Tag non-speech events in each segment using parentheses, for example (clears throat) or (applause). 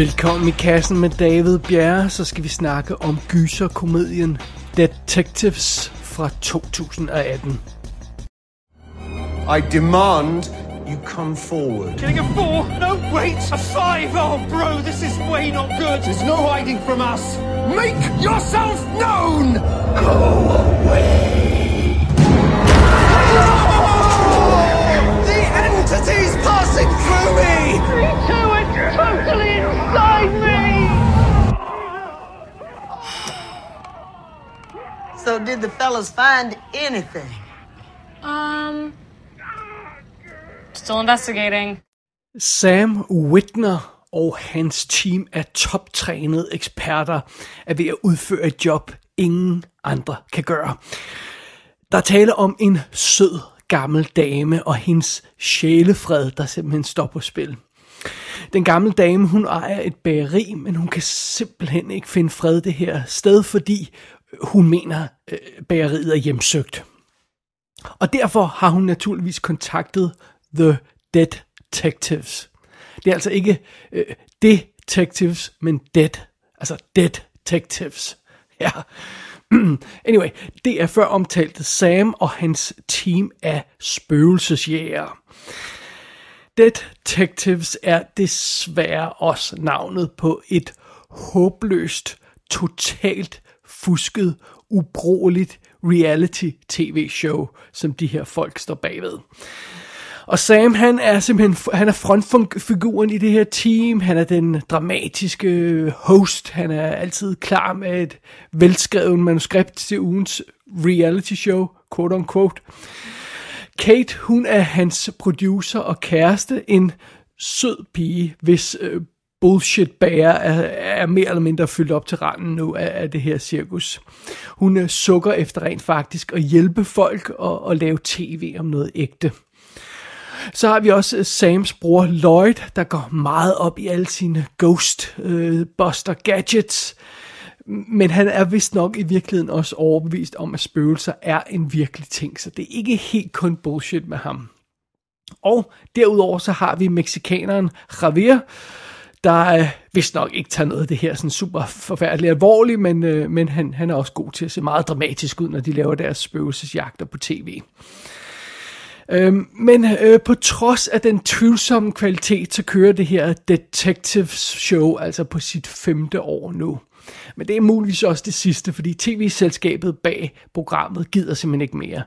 Velkommen i kassen med David Bjerre, så skal vi snakke om gyserkomedien Detectives fra 2018. I demand you come forward. Getting a four? No, wait, a five! Oh, bro, this is way not good. There's no hiding from us. Make yourself known! The fellas find anything? Um, still investigating. Sam Whitner og hans team af toptrænede eksperter er ved at udføre et job, ingen andre kan gøre. Der er tale om en sød gammel dame og hendes sjælefred, der simpelthen står på spil. Den gamle dame, hun ejer et bageri, men hun kan simpelthen ikke finde fred det her sted, fordi hun mener, øh, bageriet er hjemsøgt. Og derfor har hun naturligvis kontaktet The Detectives. Det er altså ikke øh, detectives, men dead. Altså detectives. Ja. (clears throat) Anyway, det er før omtalt Sam og hans team af spøgelsesjægere. Detectives er desværre også navnet på et håbløst, totalt fusket, ubrugeligt reality-tv-show, som de her folk står bagved. Og Sam, han er simpelthen han er frontfiguren i det her team. Han er den dramatiske host. Han er altid klar med et velskrevet manuskript til ugens reality show, quote unquote. Kate, hun er hans producer og kæreste, en sød pige, hvis øh, bullshit bærer er, er mere eller mindre fyldt op til randen nu af, af det her cirkus. Hun øh, sukker efter rent faktisk at hjælpe folk og, og lave tv om noget ægte. Så har vi også øh, Sams bror Lloyd, der går meget op i alle sine Ghostbuster øh, gadgets. Men han er vist nok i virkeligheden også overbevist om, at spøgelser er en virkelig ting, så det er ikke helt kun bullshit med ham. Og derudover så har vi mexikaneren Javier, der øh, vist nok ikke tager noget af det her sådan super forfærdeligt alvorligt, men, øh, men han, han er også god til at se meget dramatisk ud, når de laver deres spøgelsesjagter på tv. Øhm, men øh, på trods af den tvivlsomme kvalitet, så kører det her Detectives show altså på sit femte år nu. Men det er muligvis også det sidste, fordi tv-selskabet bag programmet gider simpelthen ikke mere.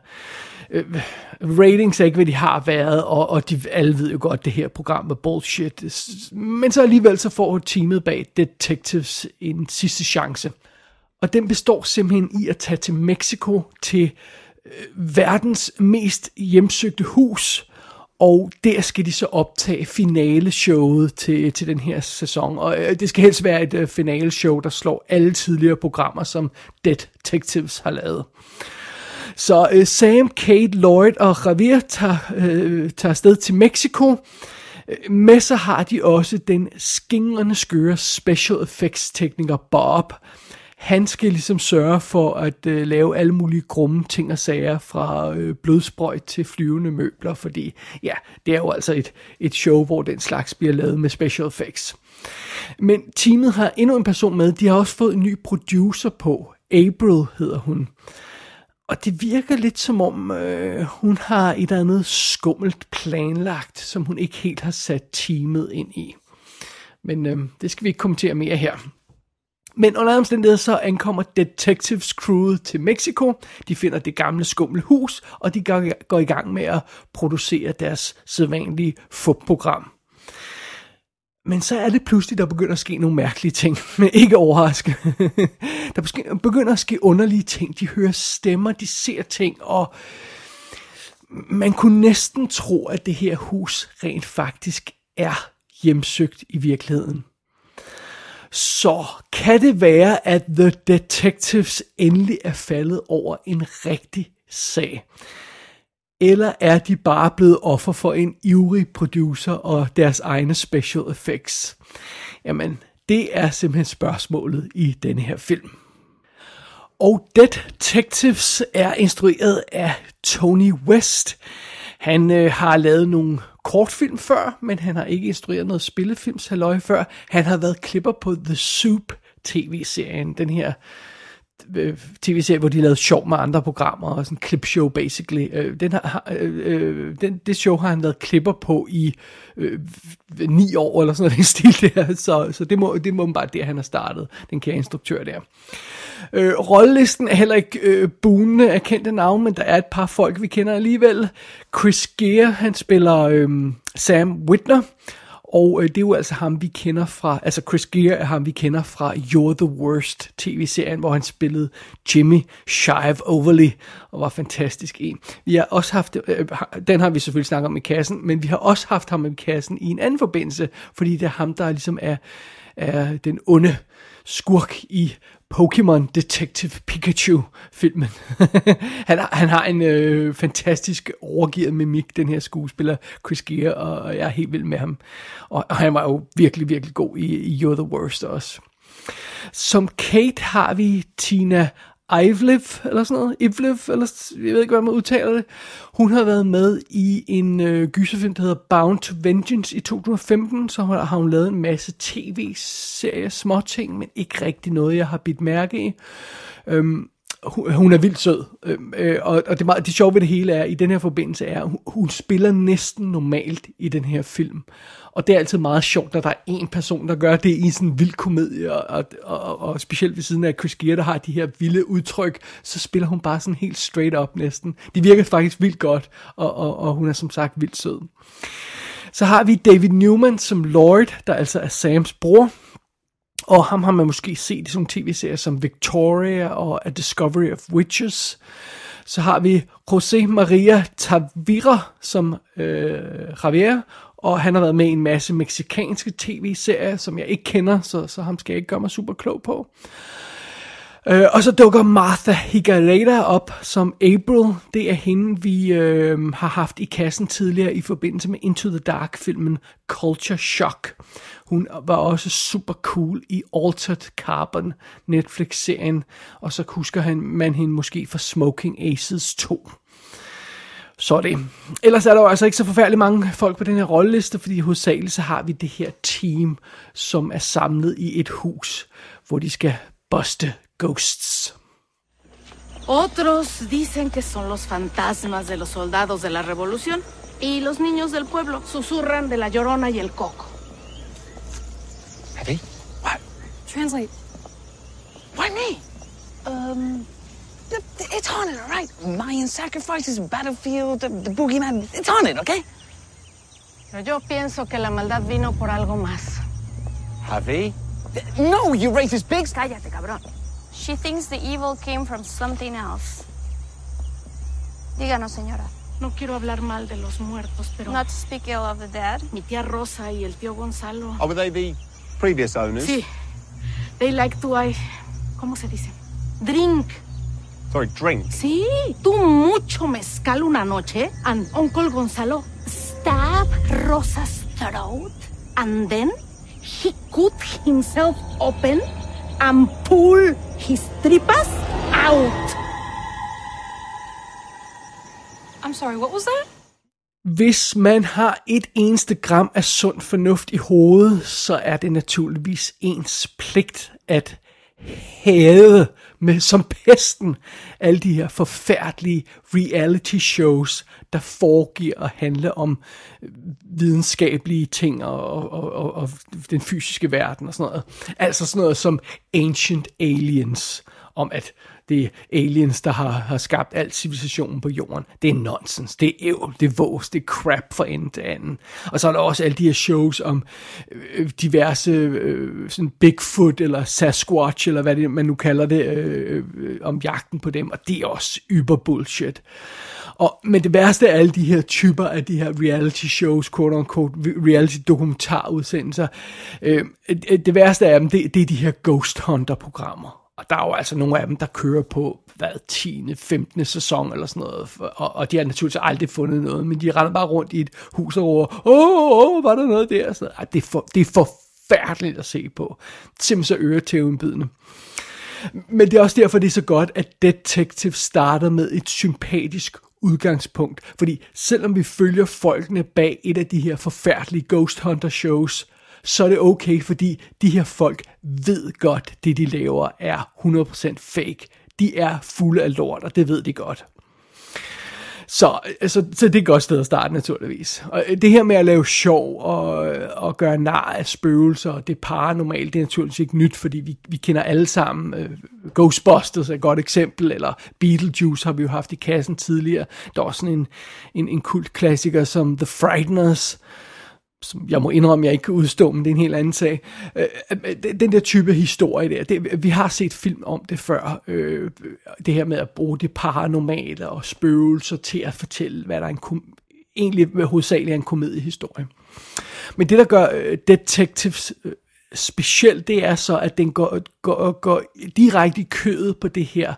Øh, ratings er ikke, hvad de har været, og, og de alle ved jo godt, at det her program er bullshit. Men så alligevel så får teamet bag Detectives en sidste chance. Og den består simpelthen i at tage til Mexico til øh, verdens mest hjemsøgte hus, og der skal de så optage finaleshowet til, til den her sæson. Og øh, det skal helst være et øh, finaleshow, der slår alle tidligere programmer, som Detectives har lavet. Så øh, Sam, Kate, Lloyd og Javier tager, øh, tager afsted til Mexico. Øh, med sig har de også den skingrende skøre special effects tekniker Bob. Han skal ligesom sørge for at øh, lave alle mulige grumme ting og sager fra øh, blodsprøjt til flyvende møbler, fordi ja, det er jo altså et, et show, hvor den slags bliver lavet med special effects. Men teamet har endnu en person med, de har også fået en ny producer på, April hedder hun. Og det virker lidt som om, øh, hun har et eller andet skummelt planlagt, som hun ikke helt har sat teamet ind i. Men øh, det skal vi ikke kommentere mere her. Men under omstændigheder så ankommer Detectives crewet til Mexico. De finder det gamle skumle hus, og de går, går i gang med at producere deres sædvanlige fupprogram. Men så er det pludselig, der begynder at ske nogle mærkelige ting. (laughs) Men ikke overraskende. der begynder at ske underlige ting. De hører stemmer, de ser ting, og man kunne næsten tro, at det her hus rent faktisk er hjemsøgt i virkeligheden. Så kan det være, at The Detectives endelig er faldet over en rigtig sag? Eller er de bare blevet offer for en ivrig producer og deres egne special effects? Jamen, det er simpelthen spørgsmålet i denne her film. Og Detectives er instrueret af Tony West. Han øh, har lavet nogle kortfilm før, men han har ikke instrueret noget spillefilmshalløj før. Han har været klipper på The Soup tv-serien, den her øh, Øh, tv-serie, hvor de lavede sjov med andre programmer, og sådan en clipshow basically. Øh, den har, øh, øh, den, det show har han været klipper på i øh, ni år, eller sådan noget, stil der, så, så det, må, det må bare det, han har startet, den kære instruktør der. Øh, rollelisten er heller ikke øh, bunende af kendte navne, men der er et par folk, vi kender alligevel. Chris Gere, han spiller øh, Sam Whitner, og øh, det er jo altså ham, vi kender fra, altså Chris Gere er ham, vi kender fra You're the Worst tv-serien, hvor han spillede Jimmy Shive Overly, og var fantastisk en. Vi har også haft, øh, øh den har vi selvfølgelig snakket om i kassen, men vi har også haft ham i kassen i en anden forbindelse, fordi det er ham, der ligesom er, er den onde skurk i Pokémon Detective Pikachu-filmen. (laughs) han, han har en øh, fantastisk overgivet mimik, den her skuespiller, Chris Gere, og jeg er helt vild med ham. Og, og han var jo virkelig, virkelig god i, i You're the Worst også. Som Kate har vi Tina Ivlev, eller sådan noget, Ivlev, eller jeg ved ikke, hvordan man udtaler det. Hun har været med i en øh, gyserfilm, der hedder Bound to Vengeance i 2015, så har, har hun lavet en masse tv-serier, små ting, men ikke rigtig noget, jeg har bidt mærke i. Øhm, hun er vildt sød, øh, øh, og, og det, meget, det sjove ved det hele er, i den her forbindelse er, hun, hun spiller næsten normalt i den her film. Og det er altid meget sjovt, når der er en person, der gør det i sådan en vild komedie, og, og, og, og specielt ved siden af Chris Gere, der har de her vilde udtryk, så spiller hun bare sådan helt straight up næsten. Det virker faktisk vildt godt, og, og, og hun er som sagt vildt sød. Så har vi David Newman som Lloyd, der altså er Sams bror. Og ham har man måske set i sådan tv-serier som Victoria og A Discovery of Witches. Så har vi José Maria Tavira som øh, Javier, og han har været med i en masse meksikanske tv-serier, som jeg ikke kender, så, så ham skal jeg ikke gøre mig super klog på. Øh, og så dukker Martha Higareda op som April. Det er hende, vi øh, har haft i kassen tidligere i forbindelse med Into the Dark-filmen Culture Shock. Hun var også super cool i Altered Carbon, Netflix-serien. Og så husker han, man hende måske fra Smoking Aces 2. Så det. Ellers er der jo altså ikke så forfærdeligt mange folk på den her rolleliste, fordi hovedsageligt så har vi det her team, som er samlet i et hus, hvor de skal buste ghosts. Otros dicen que son los fantasmas de los soldados de la revolución y los niños del pueblo susurran de la llorona y el coco. Translate. Why me? Um, it's haunted, all right? Mayan sacrifices, battlefield, the, the boogeyman. It's haunted, okay? Pero yo pienso que la maldad vino por algo más. Javi? No, you racist pigs! Cállate, cabrón. She thinks the evil came from something else. Díganos, señora. No quiero hablar mal de los muertos, pero... Not to speak ill of the dead. Mi tía Rosa y el tío Gonzalo... Oh, were they the previous owners? Sí. They like to... I... ¿Cómo se dice? Drink. Sorry, drink? Sí. Tú mucho mezcal una noche and Uncle Gonzalo stab Rosa's throat and then he cut himself open and pull his tripas out. I'm sorry, what was that? Hvis man har et eneste gram af sund fornuft i hovedet, så er det naturligvis ens pligt at hade med som pesten alle de her forfærdelige reality shows, der foregiver at handle om øh, videnskabelige ting og, og, og, og den fysiske verden og sådan noget. Altså sådan noget som Ancient Aliens, om at det er aliens, der har, har skabt al civilisationen på jorden. Det er nonsens, det er ævl, det er vås, det er crap for enden til anden. Og så er der også alle de her shows om øh, diverse øh, sådan Bigfoot eller Sasquatch, eller hvad det, man nu kalder det, øh, øh, om jagten på dem, og det er også yber bullshit. Og, men det værste af alle de her typer af de her reality shows, quote unquote, reality dokumentarudsendelser, øh, øh, det værste af dem, det, det er de her ghost hunter programmer. Og der er jo altså nogle af dem, der kører på, hvad, 10. 15. sæson eller sådan noget. Og, og de har naturligvis aldrig fundet noget, men de render bare rundt i et hus og råber, åh, åh, var der noget der? Sådan ej, det, er for, det er forfærdeligt at se på. Simpelthen så øretævenbydende. Men det er også derfor, det er så godt, at Detective starter med et sympatisk udgangspunkt. Fordi selvom vi følger folkene bag et af de her forfærdelige Ghost Hunter shows, så er det okay, fordi de her folk ved godt, det de laver er 100% fake. De er fulde af lort, og det ved de godt. Så, så, så det er et godt sted at starte, naturligvis. Og øh, det her med at lave sjov og, øh, og gøre nar af spøgelser, og det paranormale, det er naturligvis ikke nyt, fordi vi, vi kender alle sammen uh, Ghostbusters er et godt eksempel, eller Beetlejuice har vi jo haft i kassen tidligere. Der er også sådan en, en, en kult klassiker som The Frighteners, som jeg må indrømme, jeg ikke kan udstå, men det er en helt anden sag. Øh, øh den der type historie der, det, vi har set film om det før. Øh, det her med at bruge det paranormale og spøgelser til at fortælle, hvad der er en kom- egentlig hovedsageligt er en komediehistorie. Men det, der gør øh, Detectives øh, specielt, det er så, at den går, går, går direkte i kødet på det her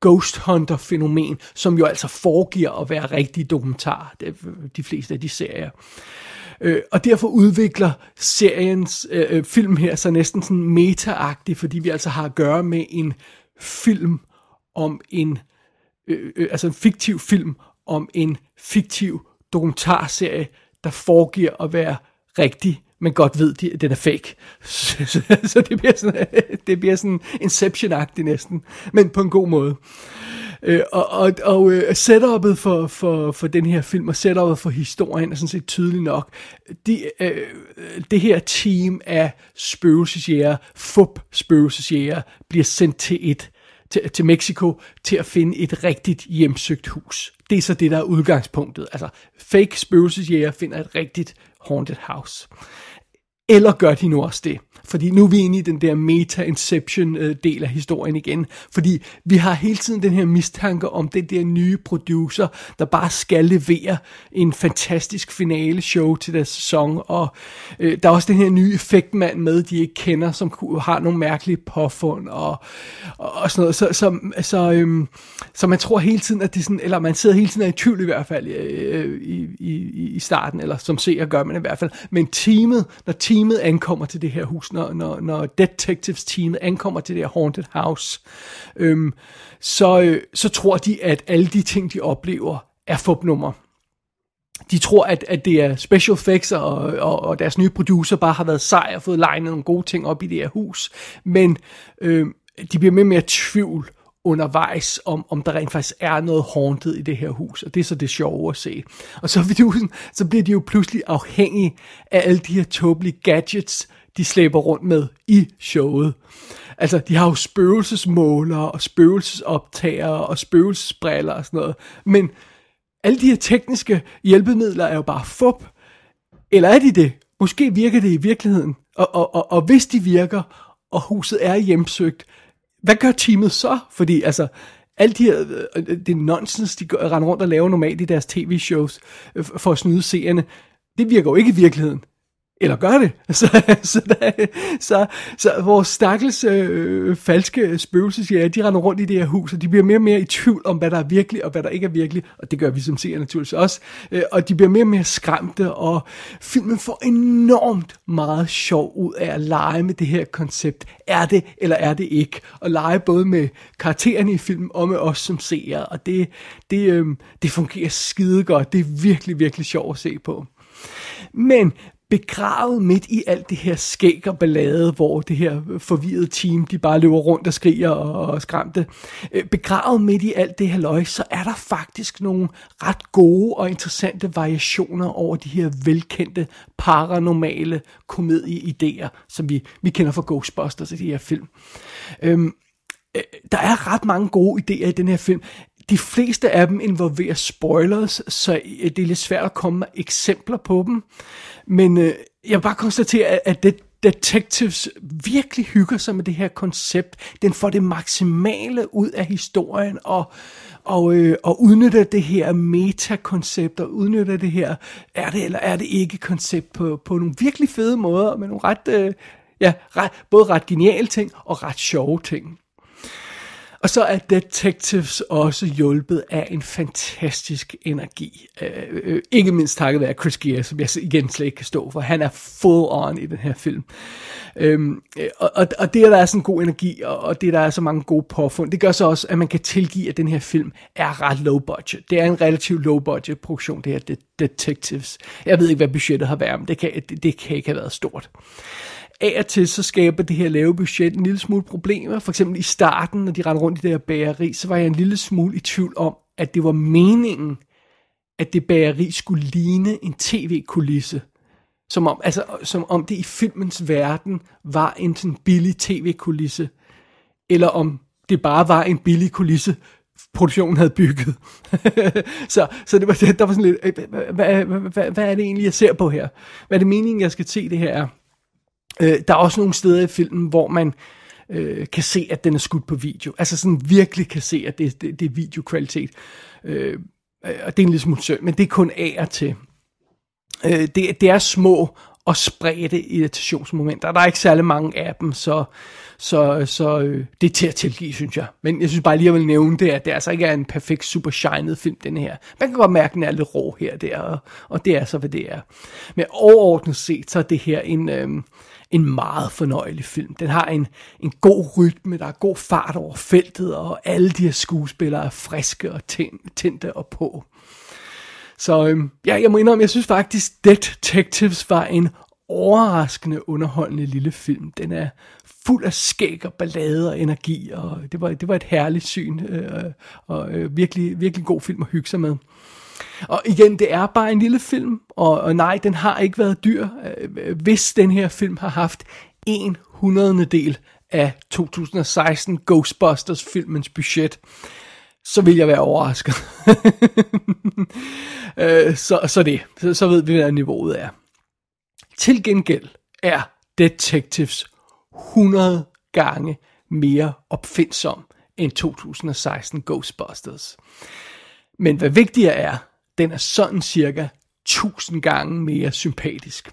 ghost hunter fænomen, som jo altså foregiver at være rigtig dokumentar, det, de fleste af de serier. Øh, og derfor udvikler seriens øh, øh film her så næsten sådan meta fordi vi altså har at gøre med en film om en, øh, øh, altså en fiktiv film om en fiktiv dokumentarserie, der foregiver at være rigtig, men godt ved, at den er fake. (laughs) Så, så, så det bliver sådan, (laughs) det bliver sådan Inception-agtigt næsten, men på en god måde. Øh, og og, og øh, setup'et for, for, for den her film, og setup'et for historien er sådan set tydeligt nok. De, øh, det her team af spøgelsesjæger, fup spøgelsesjæger, bliver sendt til et til, til Mexico til at finde et rigtigt hjemsøgt hus. Det er så det, der er udgangspunktet. Altså, fake spøgelsesjæger finder et rigtigt haunted house. Eller gør de nu også det? Fordi nu er vi inde i den der meta-inception-del øh, af historien igen. Fordi vi har hele tiden den her mistanke om den der nye producer, der bare skal levere en fantastisk finale show til deres sæson. Og øh, der er også den her nye effektmand med, de ikke kender, som har nogle mærkelige påfund og, og, og sådan noget. Så, så, så, øhm, så man tror hele tiden, at det sådan, eller man sidder hele tiden i tvivl i hvert fald øh, øh i, i, i starten, eller som ser gør man i hvert fald. Men teamet, når teamet ankommer til det her hus, når, når, når detectives teamet ankommer til det her haunted house, øhm, så, øh, så tror de, at alle de ting, de oplever, er fupnummer. De tror, at, at det er special effects, og, og, og deres nye producer bare har været sej og fået legnet nogle gode ting op i det her hus. Men øh, de bliver mere og mere tvivl undervejs, om, om der rent faktisk er noget haunted i det her hus, og det er så det sjove at se. Og så, vil de, så bliver de jo pludselig afhængige af alle de her tåbelige gadgets, de slæber rundt med i showet. Altså, de har jo spøgelsesmålere og spøgelsesoptagere og spøgelsesbriller og sådan noget. Men alle de her tekniske hjælpemidler er jo bare fup. Eller er de det? Måske virker det i virkeligheden. Og, og, og, og hvis de virker, og huset er hjemsøgt, hvad gør teamet så? Fordi altså, alt de her, øh, øh, det nonsens, de render rundt og laver normalt i deres tv-shows øh, for at snyde seerne, det virker jo ikke i virkeligheden eller gør det. (laughs) Så, så, der, så, så vores stakkels øh, falske spøgelsesjæger, de render rundt i det her hus, og de bliver mere og mere i tvivl om, hvad der er virkelig, og hvad der ikke er virkelig, og det gør vi som seere naturligvis også, øh, og de bliver mere og mere skræmte, og filmen får enormt meget sjov ud af at lege med det her koncept. Er det, eller er det ikke? Og lege både med karaktererne i filmen, og med os som seere, og det, det, øh, det fungerer skide godt. Det er virkelig, virkelig sjovt at se på. Men begravet midt i alt det her skæg og ballade, hvor det her forvirrede team, de bare løber rundt og skriger og, og skræmte. Øh, begravet midt i alt det her løg, så er der faktisk nogle ret gode og interessante variationer over de her velkendte paranormale komedieidéer, som vi, vi kender fra Ghostbusters i de her film. Øhm, øh, der er ret mange gode idéer i den her film. De fleste af dem involverer spoilers, så øh, det er lidt svært at komme med eksempler på dem. Men øh, jeg vil bare konstatere, at, det, Detectives virkelig hygger sig med det her koncept. Den får det maksimale ud af historien og, og, øh, og udnytter det her metakoncept og udnytter det her, er det eller er det ikke koncept på, på nogle virkelig fede måder med nogle ret, øh, ja, ret, både ret geniale ting og ret sjove ting. Og så er Detectives også hjulpet af en fantastisk energi. Øh, øh, ikke mindst takket være Chris Gere, som jeg igen slet ikke kan stå for. Han er full on i den her film. Øhm, og, og, og det, at der er sådan en god energi, og, og det, der er så mange gode påfund, det gør så også, at man kan tilgive, at den her film er ret low budget. Det er en relativt low budget produktion, det her Detectives. Jeg ved ikke, hvad budgettet har været, men det kan, det, det kan ikke have været stort af og til så skaber det her lave budget en lille smule problemer. For eksempel i starten, når de rendte rundt i det her bageri, så var jeg en lille smule i tvivl om, at det var meningen, at det bageri skulle ligne en tv-kulisse. Som om, altså, som om det i filmens verden var en sådan billig tv-kulisse. Eller om det bare var en billig kulisse, produktionen havde bygget. (laughs) så, så det var, der var sådan lidt, hvad, hvad, hvad, hvad er det egentlig, jeg ser på her? Hvad er det meningen, jeg skal se det her? Øh, der er også nogle steder i filmen, hvor man øh, kan se, at den er skudt på video. Altså sådan virkelig kan se, at det, det, det er videokvalitet. Øh, og det er en lille smule synd, men det er kun af og til. Øh, det, det er små og spredte irritationsmomenter. Der er ikke særlig mange af dem, så, så, så øh, det er til at tilgive, synes jeg. Men jeg synes bare lige, at jeg vil nævne det, at det altså ikke er en perfekt super shined film, den her. Man kan godt mærke, at den er lidt rå her og der, og, og det er så, hvad det er. Men overordnet set, så er det her en... Øh, en meget fornøjelig film. Den har en, en god rytme, der er god fart over feltet, og alle de her skuespillere er friske og tændte og på. Så øhm, ja, jeg må indrømme, jeg synes faktisk, Detectives var en overraskende underholdende lille film. Den er fuld af skæg og ballade og energi, og det var, det var et herligt syn, øh, og øh, virkelig, virkelig god film at hygge sig med. Og igen, det er bare en lille film, og, og nej, den har ikke været dyr. Øh, hvis den her film har haft en hundredende del af 2016 Ghostbusters filmens budget, så vil jeg være overrasket. (laughs) Øh, så, så det, så, så ved vi, hvad niveauet er. Til gengæld er Detectives 100 gange mere opfindsom end 2016 Ghostbusters. Men hvad vigtigere er, den er sådan cirka 1000 gange mere sympatisk.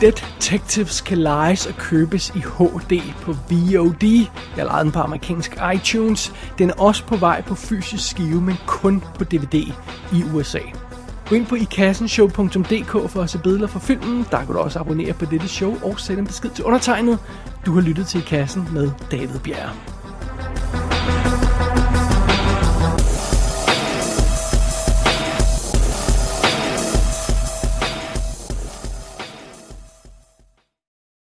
Detectives kan lejes og købes i HD på VOD. Jeg lejede den på amerikansk iTunes. Den er også på vej på fysisk skive, men kun på DVD i USA. Gå ind på ikassenshow.dk for at se billeder fra filmen. Der kan du også abonnere på dette show og sende en besked til undertegnet. Du har lyttet til I Kassen med David Bjerre.